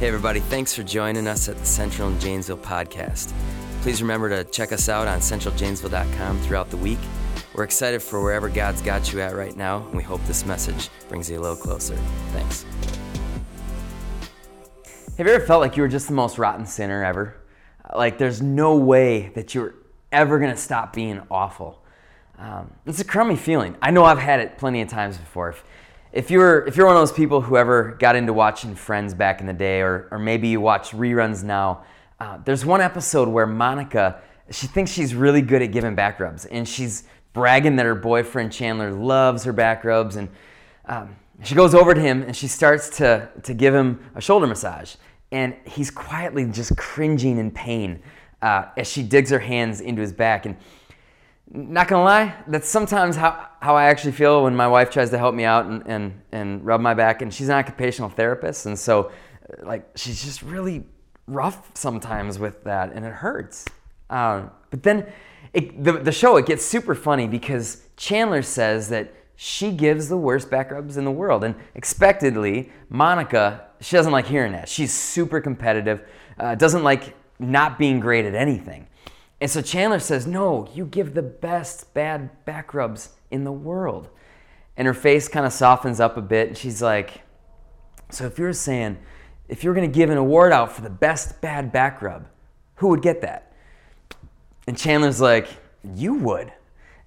Hey, everybody, thanks for joining us at the Central and Janesville podcast. Please remember to check us out on centraljanesville.com throughout the week. We're excited for wherever God's got you at right now, and we hope this message brings you a little closer. Thanks. Have you ever felt like you were just the most rotten sinner ever? Like there's no way that you're ever gonna stop being awful. Um, it's a crummy feeling. I know I've had it plenty of times before. If, if you're if you're one of those people who ever got into watching Friends back in the day, or or maybe you watch reruns now, uh, there's one episode where Monica she thinks she's really good at giving back rubs, and she's bragging that her boyfriend Chandler loves her back rubs, and um, she goes over to him and she starts to to give him a shoulder massage, and he's quietly just cringing in pain uh, as she digs her hands into his back and not gonna lie, that's sometimes how, how I actually feel when my wife tries to help me out and, and, and rub my back. And she's an occupational therapist, and so uh, like she's just really rough sometimes with that, and it hurts. Um, but then it, the, the show it gets super funny because Chandler says that she gives the worst back rubs in the world, and expectedly, Monica she doesn't like hearing that. She's super competitive, uh, doesn't like not being great at anything. And so Chandler says, No, you give the best bad back rubs in the world. And her face kind of softens up a bit, and she's like, So if you're saying, if you're going to give an award out for the best bad back rub, who would get that? And Chandler's like, You would.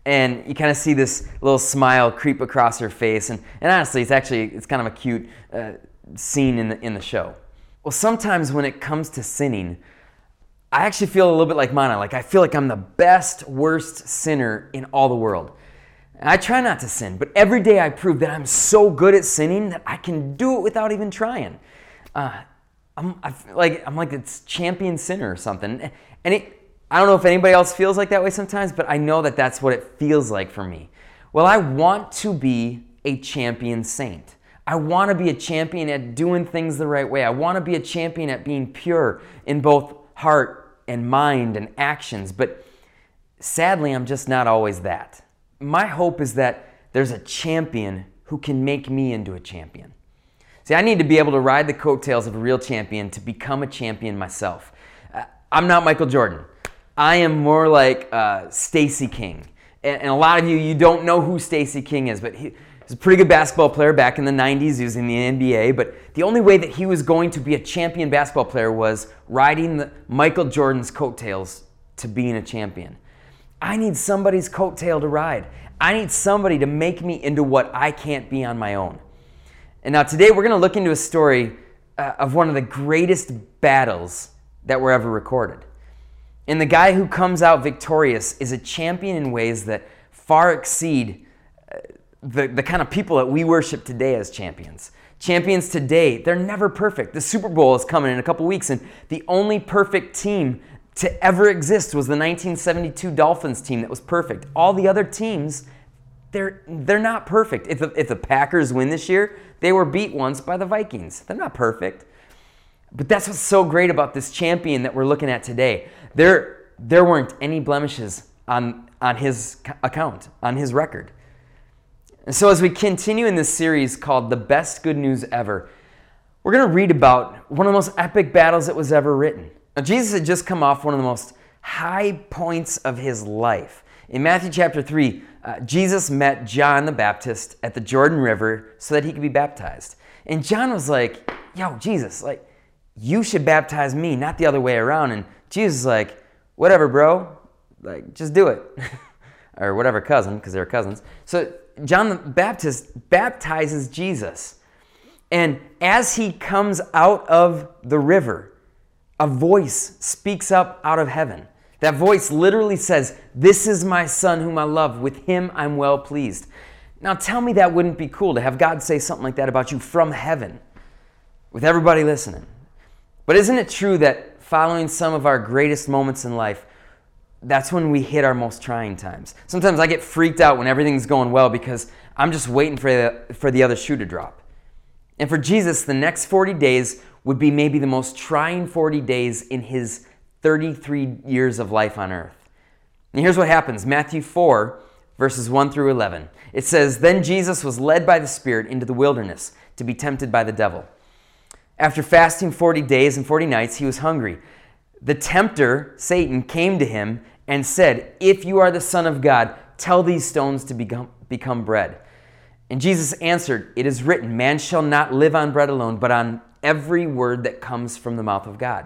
And you kind of see this little smile creep across her face. And, and honestly, it's actually, it's kind of a cute uh, scene in the, in the show. Well, sometimes when it comes to sinning, I actually feel a little bit like Monica. Like I feel like I'm the best, worst sinner in all the world. And I try not to sin, but every day I prove that I'm so good at sinning that I can do it without even trying. Uh, I'm I like I'm like it's champion sinner or something. And it, I don't know if anybody else feels like that way sometimes, but I know that that's what it feels like for me. Well, I want to be a champion saint. I want to be a champion at doing things the right way. I want to be a champion at being pure in both heart and mind and actions, but sadly, I'm just not always that. My hope is that there's a champion who can make me into a champion. See, I need to be able to ride the coattails of a real champion to become a champion myself. Uh, I'm not Michael Jordan. I am more like uh, Stacey King. And, a lot of you, you don't know who Stacey King is, but he, was a pretty good basketball player back in the 90s using the NBA, but the only way that he was going to be a champion basketball player was riding the, Michael Jordan's coattails to being a champion. I need somebody's coattail to ride. I need somebody to make me into what I can't be on my own. And now today we're going to look into a story uh, of one of the greatest battles that were ever recorded. And the guy who comes out victorious is a champion in ways that far exceed the, the kind of people that we worship today as champions. Champions today, they're never perfect. The Super Bowl is coming in a couple weeks, and the only perfect team to ever exist was the 1972 Dolphins team that was perfect. All the other teams, they're, they're not perfect. If the, if the Packers win this year, they were beat once by the Vikings. They're not perfect. But that's what's so great about this champion that we're looking at today. There, there weren't any blemishes on, on his account, on his record. And so, as we continue in this series called The Best Good News Ever, we're going to read about one of the most epic battles that was ever written. Now, Jesus had just come off one of the most high points of his life. In Matthew chapter 3, uh, Jesus met John the Baptist at the Jordan River so that he could be baptized. And John was like, Yo, Jesus, like, you should baptize me, not the other way around. And Jesus is like, Whatever, bro. Like, just do it. or whatever cousin, because they're cousins. So John the Baptist baptizes Jesus. And as he comes out of the river, a voice speaks up out of heaven. That voice literally says, This is my son whom I love. With him I'm well pleased. Now tell me that wouldn't be cool to have God say something like that about you from heaven with everybody listening. But isn't it true that following some of our greatest moments in life, that's when we hit our most trying times. Sometimes I get freaked out when everything's going well because I'm just waiting for the, for the other shoe to drop. And for Jesus, the next 40 days would be maybe the most trying 40 days in his 33 years of life on earth. And here's what happens Matthew 4, verses 1 through 11. It says, Then Jesus was led by the Spirit into the wilderness to be tempted by the devil. After fasting 40 days and 40 nights, he was hungry. The tempter, Satan, came to him and said, If you are the Son of God, tell these stones to become, become bread. And Jesus answered, It is written, Man shall not live on bread alone, but on every word that comes from the mouth of God.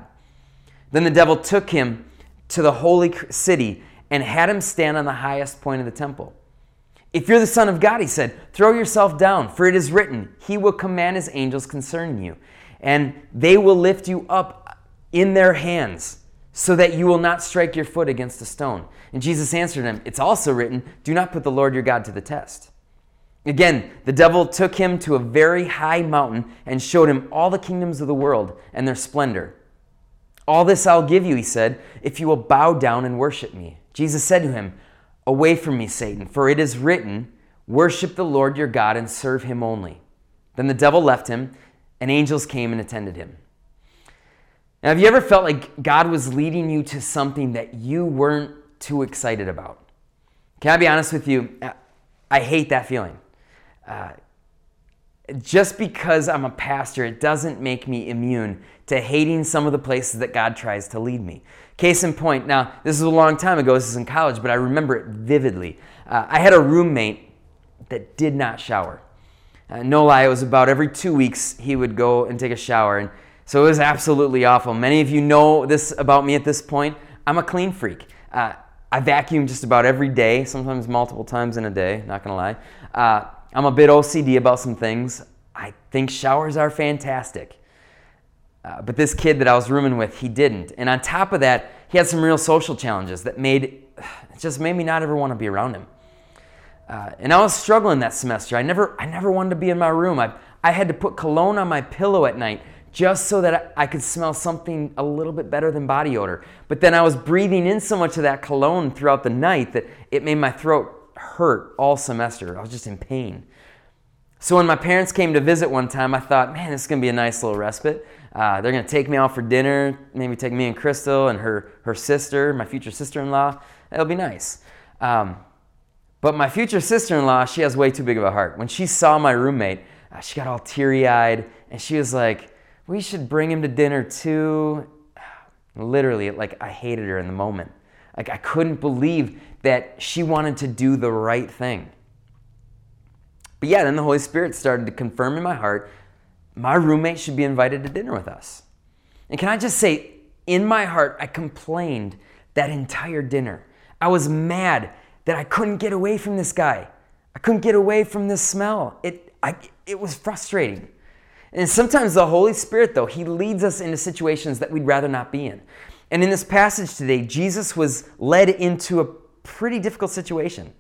Then the devil took him to the holy city and had him stand on the highest point of the temple. If you're the Son of God, he said, throw yourself down, for it is written, He will command His angels concerning you, and they will lift you up in their hands, so that you will not strike your foot against a stone. And Jesus answered him, It's also written, Do not put the Lord your God to the test. Again, the devil took him to a very high mountain and showed him all the kingdoms of the world and their splendor. All this I'll give you, he said, if you will bow down and worship me. Jesus said to him, Away from me, Satan, for it is written, Worship the Lord your God and serve him only. Then the devil left him, and angels came and attended him. Now, have you ever felt like God was leading you to something that you weren't too excited about? Can I be honest with you? I hate that feeling. Uh, just because I'm a pastor, it doesn't make me immune to hating some of the places that God tries to lead me. Case in point, now, this is a long time ago, this is in college, but I remember it vividly. Uh, I had a roommate that did not shower. Uh, no lie, it was about every two weeks he would go and take a shower. And so it was absolutely awful. Many of you know this about me at this point. I'm a clean freak. Uh, I vacuum just about every day, sometimes multiple times in a day, not gonna lie. Uh, I'm a bit OCD about some things. I think showers are fantastic. Uh, but this kid that I was rooming with, he didn't. And on top of that, he had some real social challenges that made just made me not ever want to be around him. Uh, and I was struggling that semester. I never, I never wanted to be in my room. I, I had to put cologne on my pillow at night just so that I could smell something a little bit better than body odor. But then I was breathing in so much of that cologne throughout the night that it made my throat hurt all semester. I was just in pain. So when my parents came to visit one time, I thought, man, this is to be a nice little respite. Uh, they're to take me out for dinner, maybe take me and Crystal and her, her sister, my future sister in law. It'll be nice. Um, but my future sister in law, she has way too big of a heart. When she saw my roommate, uh, she got all teary eyed and she was like, we should bring him to dinner too. Literally, like I hated her in the moment. Like I couldn't believe that she wanted to do the right thing. But yeah, then the Holy Spirit started to confirm in my heart my roommate should be invited to dinner with us. And can I just say, in my heart, I complained that entire dinner. I was mad that I couldn't get away from this guy. I couldn't get away from this smell. It, I, it was frustrating. And sometimes the Holy Spirit, though, He leads us into situations that we'd rather not be in. And in this passage today, Jesus was led into a pretty difficult situation.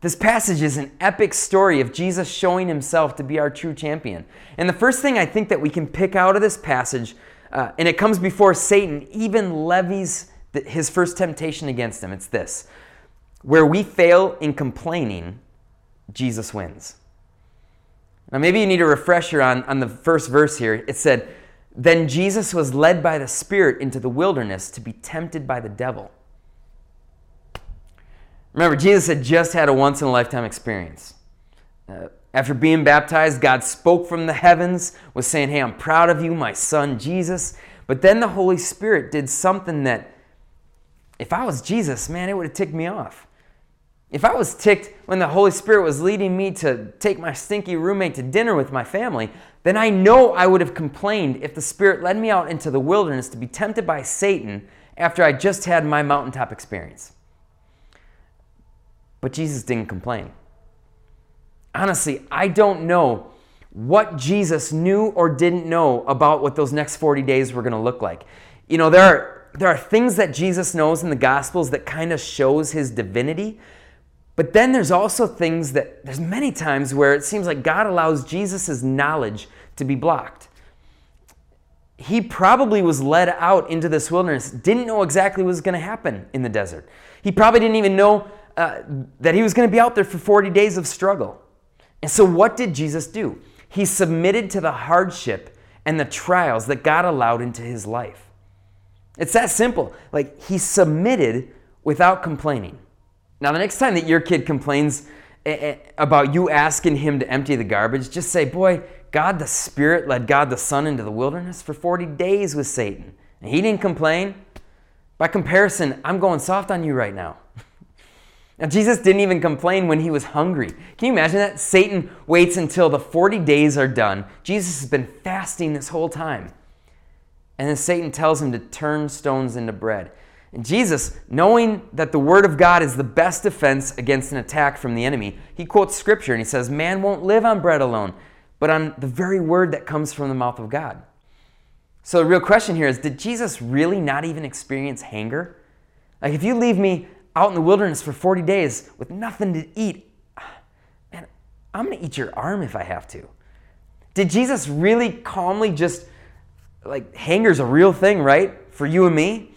This passage is an epic story of Jesus showing himself to be our true champion. And the first thing I think that we can pick out of this passage, uh, and it comes before Satan even levies the, his first temptation against him, it's this where we fail in complaining, Jesus wins. Now, maybe you need a refresher on, on the first verse here. It said, Then Jesus was led by the Spirit into the wilderness to be tempted by the devil. Remember, Jesus had just had a once in a lifetime experience. Uh, after being baptized, God spoke from the heavens, was saying, Hey, I'm proud of you, my son Jesus. But then the Holy Spirit did something that, if I was Jesus, man, it would have ticked me off. If I was ticked when the Holy Spirit was leading me to take my stinky roommate to dinner with my family, then I know I would have complained if the Spirit led me out into the wilderness to be tempted by Satan after I just had my mountaintop experience. But Jesus didn't complain. Honestly, I don't know what Jesus knew or didn't know about what those next 40 days were going to look like. You know, there are, there are things that Jesus knows in the Gospels that kind of shows his divinity. But then there's also things that, there's many times where it seems like God allows Jesus' knowledge to be blocked. He probably was led out into this wilderness, didn't know exactly what was going to happen in the desert. He probably didn't even know uh, that he was going to be out there for 40 days of struggle. And so, what did Jesus do? He submitted to the hardship and the trials that God allowed into his life. It's that simple. Like, he submitted without complaining. Now, the next time that your kid complains eh, eh, about you asking him to empty the garbage, just say, Boy, God the Spirit led God the Son into the wilderness for 40 days with Satan. And he didn't complain. By comparison, I'm going soft on you right now. Now, Jesus didn't even complain when he was hungry. Can you imagine that? Satan waits until the 40 days are done. Jesus has been fasting this whole time. And then Satan tells him to turn stones into bread. And Jesus, knowing that the Word of God is the best defense against an attack from the enemy, he quotes Scripture and he says, Man won't live on bread alone, but on the very word that comes from the mouth of God. So the real question here is Did Jesus really not even experience hunger? Like, if you leave me out in the wilderness for 40 days with nothing to eat, man, I'm going to eat your arm if I have to. Did Jesus really calmly just, like, hanger's a real thing, right? For you and me?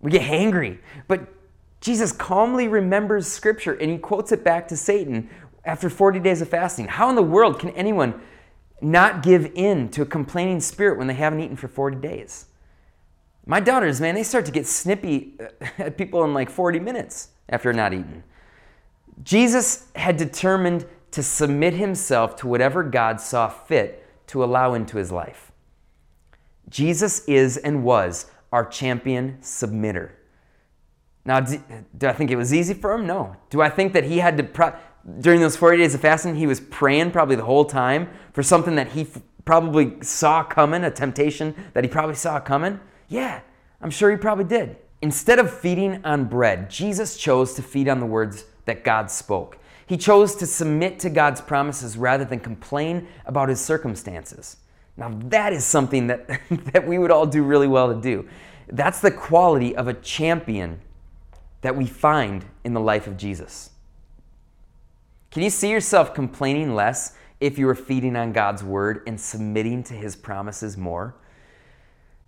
We get hangry. But Jesus calmly remembers scripture and he quotes it back to Satan after 40 days of fasting. How in the world can anyone not give in to a complaining spirit when they haven't eaten for 40 days? My daughters, man, they start to get snippy uh, at people in like 40 minutes after not eating. Jesus had determined to submit himself to whatever God saw fit to allow into his life. Jesus is and was our champion submitter. Now, do, I think it was easy for him? No. Do I think that he had to, pro- during those 40 days of fasting, he was praying probably the whole time for something that he f- probably saw coming, a temptation that he probably saw coming? Yeah, I'm sure he probably did. Instead of feeding on bread, Jesus chose to feed on the words that God spoke. He chose to submit to God's promises rather than complain about his circumstances. Now, that is something that, that we would all do really well to do. That's the quality of a champion that we find in the life of Jesus. Can you see yourself complaining less if you were feeding on God's word and submitting to his promises more?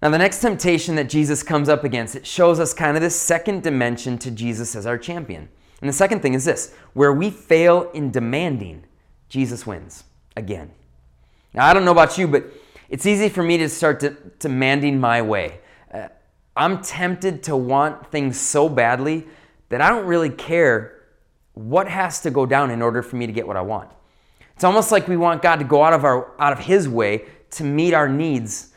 Now, the next temptation that Jesus comes up against, it shows us kind of this second dimension to Jesus as our champion. And the second thing is this where we fail in demanding, Jesus wins again. Now, I don't know about you, but it's easy for me to start demanding my way. Uh, I'm tempted to want things so badly that I don't really care what has to go down in order for me to get what I want. It's almost like we want God to go out of our out of his way to meet our needs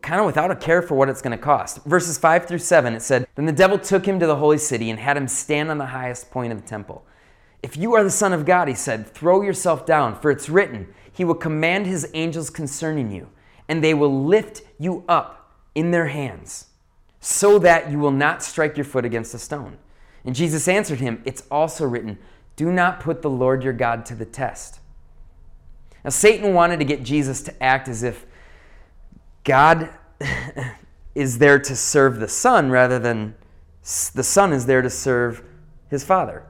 kind of without a care for what it's going to cost. Verses 5 through 7 it said, "Then the devil took him to the holy city and had him stand on the highest point of the temple. If you are the son of God, he said, throw yourself down, for it's written, he will command his angels concerning you, and they will lift you up in their hands, so that you will not strike your foot against a stone." And Jesus answered him, It's also written, Do not put the Lord your God to the test. Now, Satan wanted to get Jesus to act as if God is there to serve the Son rather than the Son is there to serve his Father.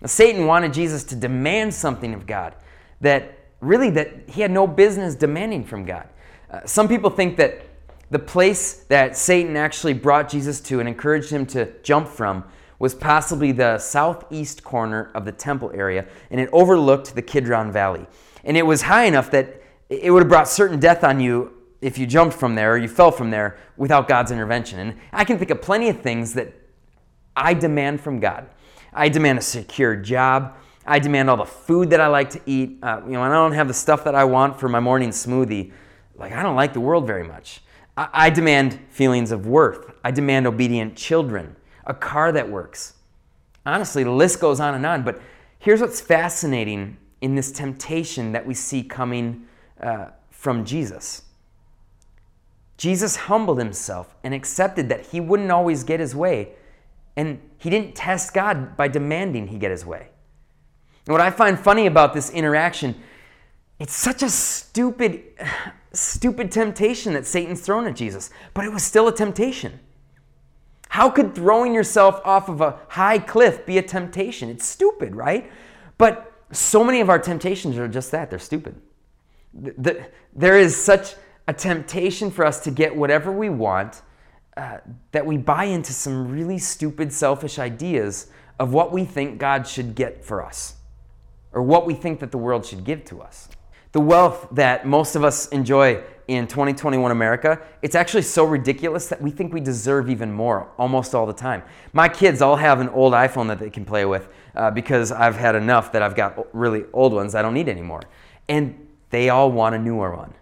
Now, Satan wanted Jesus to demand something of God that really that he had no business demanding from God. Uh, some people think that the place that Satan actually brought Jesus to and encouraged him to jump from was possibly the southeast corner of the temple area, and it overlooked the Kidron Valley. And it was high enough that it would have brought certain death on you if you jumped from there or you fell from there without God's intervention. And I can think of plenty of things that I demand from God. I demand a secure job. I demand all the food that I like to eat. Uh, you know, and I don't have the stuff that I want for my morning smoothie. Like, I don't like the world very much. I, I demand feelings of worth. I demand obedient children a car that works. Honestly, the list goes on and on. But here's what's fascinating in this temptation that we see coming uh, from Jesus. Jesus humbled himself and accepted that he wouldn't always get his way. And he didn't test God by demanding he get his way. And what I find funny about this interaction, it's such a stupid, stupid temptation that Satan's thrown at Jesus, but it was still a temptation. How could throwing yourself off of a high cliff be a temptation? It's stupid, right? But so many of our temptations are just that they're stupid. There is such a temptation for us to get whatever we want uh, that we buy into some really stupid, selfish ideas of what we think God should get for us or what we think that the world should give to us. The wealth that most of us enjoy in 2021 America, it's actually so ridiculous that we think we deserve even more almost all the time. My kids all have an old iPhone that they can play with uh, because I've had enough that I've got really old ones I don't need anymore. And they all want a newer one.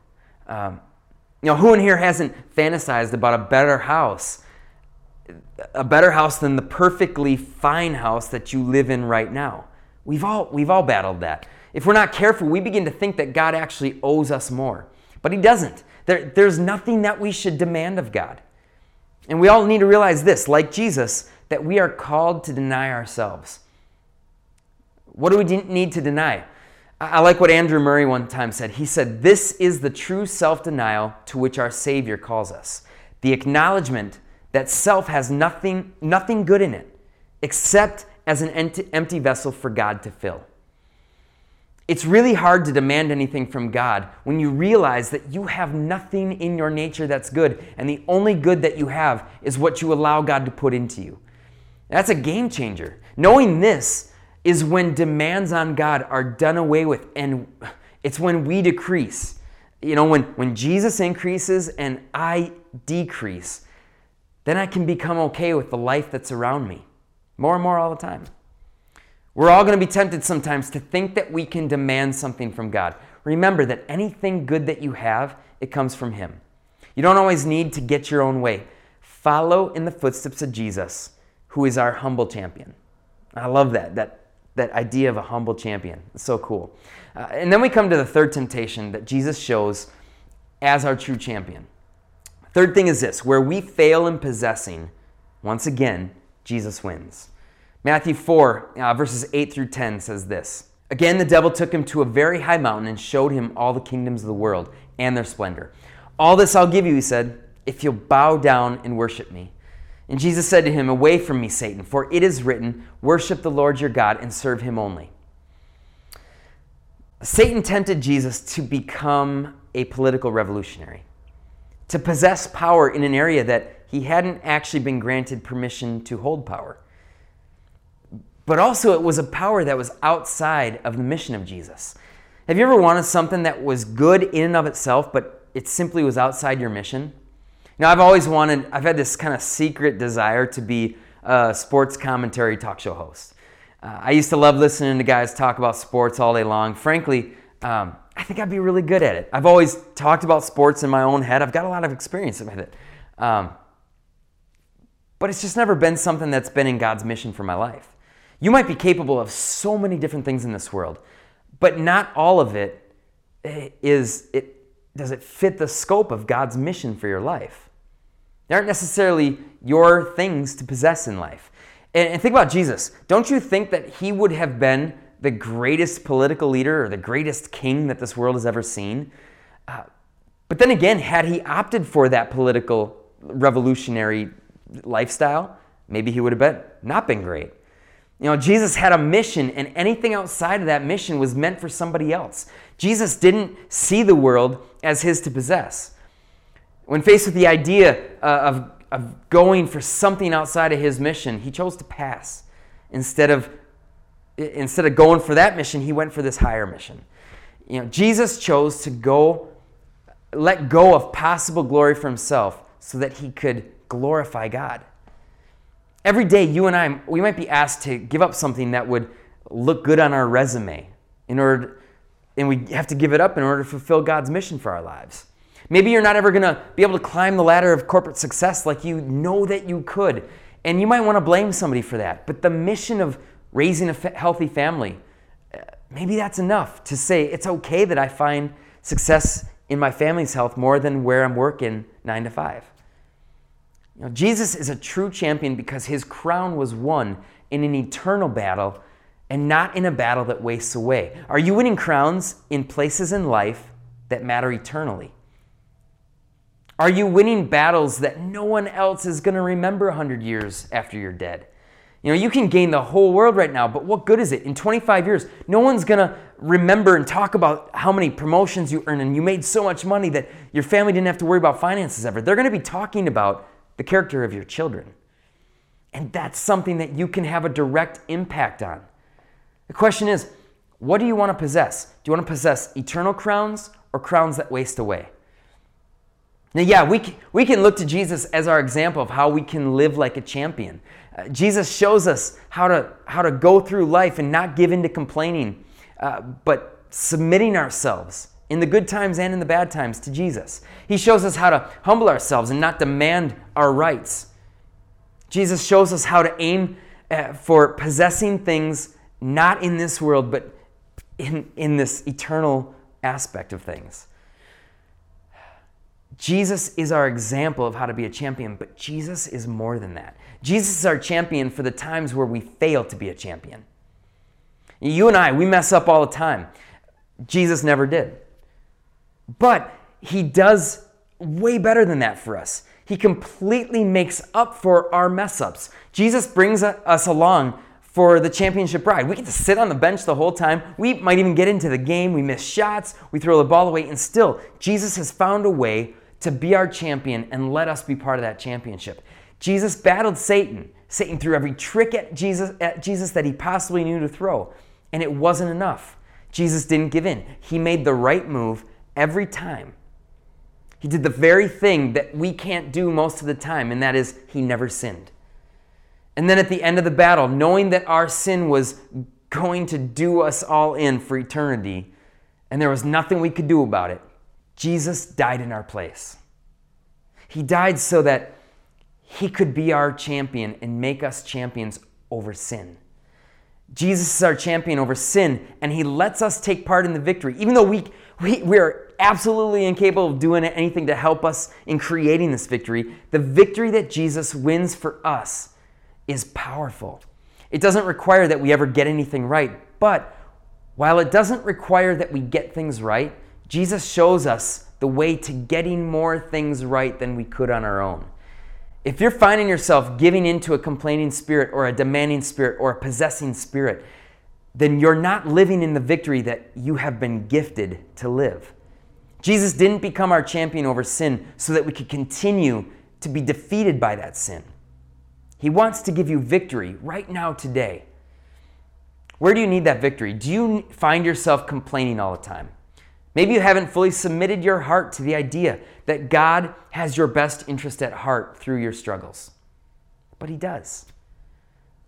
Um, you know, who in here hasn't fantasized about a better house? A better house than the perfectly fine house that you live in right now. We've all, we've all battled that. If we're not careful, we begin to think that God actually owes us more. But He doesn't. There, there's nothing that we should demand of God. And we all need to realize this, like Jesus, that we are called to deny ourselves. What do we need to deny? I like what Andrew Murray one time said. He said, This is the true self denial to which our Savior calls us the acknowledgement that self has nothing, nothing good in it except as an empty vessel for God to fill. It's really hard to demand anything from God when you realize that you have nothing in your nature that's good, and the only good that you have is what you allow God to put into you. That's a game changer. Knowing this is when demands on God are done away with, and it's when we decrease. You know, when, when Jesus increases and I decrease, then I can become okay with the life that's around me more and more all the time. We're all going to be tempted sometimes to think that we can demand something from God. Remember that anything good that you have, it comes from Him. You don't always need to get your own way. Follow in the footsteps of Jesus, who is our humble champion. I love that, that, that idea of a humble champion. It's so cool. Uh, and then we come to the third temptation that Jesus shows as our true champion. Third thing is this where we fail in possessing, once again, Jesus wins. Matthew 4, uh, verses 8 through 10 says this Again, the devil took him to a very high mountain and showed him all the kingdoms of the world and their splendor. All this I'll give you, he said, if you'll bow down and worship me. And Jesus said to him, Away from me, Satan, for it is written, Worship the Lord your God and serve him only. Satan tempted Jesus to become a political revolutionary, to possess power in an area that he hadn't actually been granted permission to hold power but also it was a power that was outside of the mission of Jesus. Have you ever wanted something that was good in and of itself, but it simply was outside your mission? Now, I've always wanted, I've had this kind of secret desire to be a sports commentary talk show host. Uh, I used to love listening to guys talk about sports all day long. Frankly, um, I think I'd be really good at it. I've always talked about sports in my own head, I've got a lot of experience with it. Um, but it's just never been something that's been in God's mission for my life. You might be capable of so many different things in this world, but not all of it eh, it does it fit the scope of God's mission for your life. They aren't necessarily your things to possess in life. And, and think about Jesus. Don't you think that he would have been the greatest political leader or the greatest king that this world has ever seen? Uh, but then again, had he opted for that political revolutionary lifestyle, maybe he would have been, not been great. You know, Jesus had a mission, and anything outside of that mission was meant for somebody else. Jesus didn't see the world as his to possess. When faced with the idea uh, of, of going for something outside of his mission, he chose to pass. Instead of, instead of going for that mission, he went for this higher mission. You know, Jesus chose to go, let go of possible glory for himself so that he could glorify God. Every day, you and I, we might be asked to give up something that would look good on our resume in order, and we have to give it up in order to fulfill God's mission for our lives. Maybe you're not ever going to be able to climb the ladder of corporate success like you know that you could. And you might want to blame somebody for that. But the mission of raising a healthy family, uh, maybe that's enough to say it's okay that I find success in my family's health more than where I'm working nine to five. You know, Jesus is a true champion because his crown was won in an eternal battle and not in a battle that wastes away. Are you winning crowns in places in life that matter eternally? Are you winning battles that no one else is going to remember 100 years after you're dead? You know, you can gain the whole world right now, but what good is it? In 25 years, no one's going to remember and talk about how many promotions you earned and you made so much money that your family didn't have to worry about finances ever. They're going to be talking about the character of your children. And that's something that you can have a direct impact on. The question is, what do you want to possess? Do you want to possess eternal crowns or crowns that waste away? Now, yeah, we can, we can look to Jesus as our example of how we can live like a champion. Uh, Jesus shows us how to, how to go through life and not give in to complaining, uh, but submitting ourselves in the good times and in the bad times, to Jesus. He shows us how to humble ourselves and not demand our rights. Jesus shows us how to aim uh, for possessing things not in this world, but in, in this eternal aspect of things. Jesus is our example of how to be a champion, but Jesus is more than that. Jesus is our champion for the times where we fail to be a champion. You and I, we mess up all the time. Jesus never did. But he does way better than that for us. He completely makes up for our mess ups. Jesus brings us along for the championship ride. We get to sit on the bench the whole time. We might even get into the game. We miss shots. We throw the ball away. And still, Jesus has found a way to be our champion and let us be part of that championship. Jesus battled Satan. Satan threw every trick at Jesus, at Jesus that he possibly knew to throw, and it wasn't enough. Jesus didn't give in. He made the right move every time. He did the very thing that we can't do most of the time, and that is, he never sinned. And then at the end of the battle, knowing that our sin was going to do us all in for eternity, and there was nothing we could do about it, Jesus died in our place. He died so that he could be our champion and make us champions over sin. Jesus is our champion over sin, and he lets us take part in the victory. Even though we, we, we are absolutely incapable of doing anything to help us in creating this victory, the victory that Jesus wins for us is powerful. It doesn't require that we ever get anything right, but while it doesn't require that we get things right, Jesus shows us the way to getting more things right than we could on our own. If you're finding yourself giving into a complaining spirit or a demanding spirit or a possessing spirit, then you're not living in the victory that you have been gifted to live. Jesus didn't become our champion over sin so that we could continue to be defeated by that sin. He wants to give you victory right now, today. Where do you need that victory? Do you find yourself complaining all the time? Maybe you haven't fully submitted your heart to the idea that God has your best interest at heart through your struggles. But He does.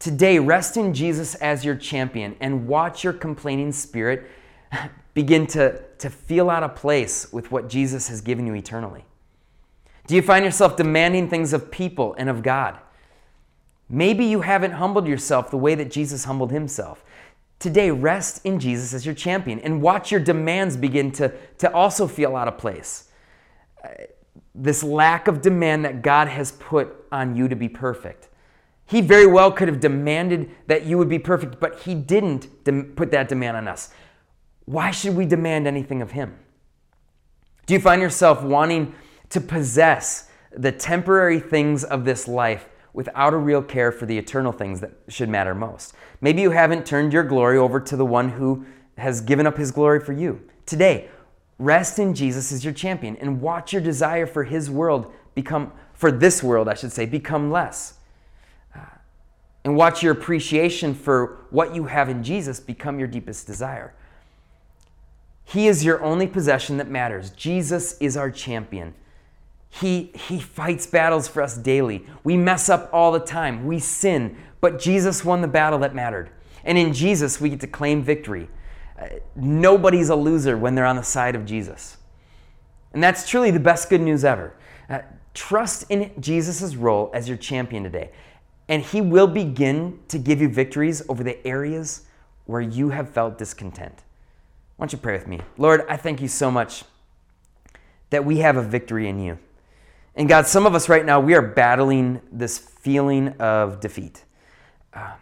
Today, rest in Jesus as your champion and watch your complaining spirit begin to, to feel out of place with what Jesus has given you eternally. Do you find yourself demanding things of people and of God? Maybe you haven't humbled yourself the way that Jesus humbled himself. Today, rest in Jesus as your champion and watch your demands begin to, to also feel out of place. Uh, this lack of demand that God has put on you to be perfect. He very well could have demanded that you would be perfect, but He didn't put that demand on us. Why should we demand anything of Him? Do you find yourself wanting to possess the temporary things of this life without a real care for the eternal things that should matter most. Maybe you haven't turned your glory over to the one who has given up his glory for you. Today, rest in Jesus as your champion and watch your desire for his world become, for this world, I should say, become less. Uh, and watch your appreciation for what you have in Jesus become your deepest desire. He is your only possession that matters. Jesus is our champion. He, he fights battles for us daily. We mess up all the time. We sin. But Jesus won the battle that mattered. And in Jesus, we get to claim victory. Uh, nobody's a loser when they're on the side of Jesus. And that's truly the best good news ever. Uh, trust in Jesus' role as your champion today. And he will begin to give you victories over the areas where you have felt discontent. Why don't you pray with me? Lord, I thank you so much that we have a victory in you. And God, some of us right now, we are battling this feeling of defeat. Uh,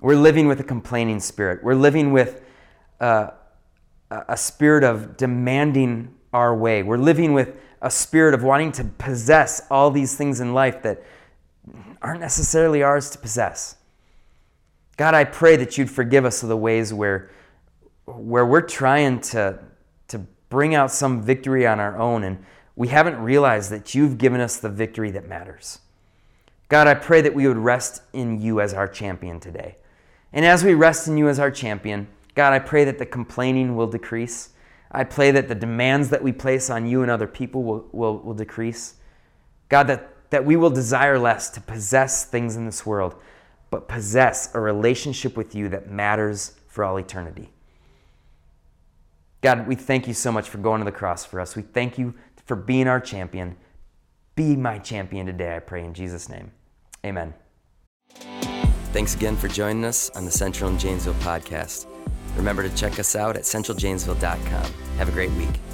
we're living with a complaining spirit. We're living with uh, a spirit of demanding our way. We're living with a spirit of wanting to possess all these things in life that aren't necessarily ours to possess. God, I pray that you'd forgive us of the ways where, where we're trying to, to bring out some victory on our own and we haven't realized that you've given us the victory that matters. God, I pray that we would rest in you as our champion today. And as we rest in you as our champion, God, I pray that the complaining will decrease. I pray that the demands that we place on you and other people will, will, will decrease. God, that, that we will desire less to possess things in this world, but possess a relationship with you that matters for all eternity. God, we thank you so much for going to the cross for us. We thank you for being our champion. Be my champion today, I pray in Jesus' name. Amen. Thanks again for joining us on the Central and Janesville podcast. Remember to check us out at centraljanesville.com. Have a great week.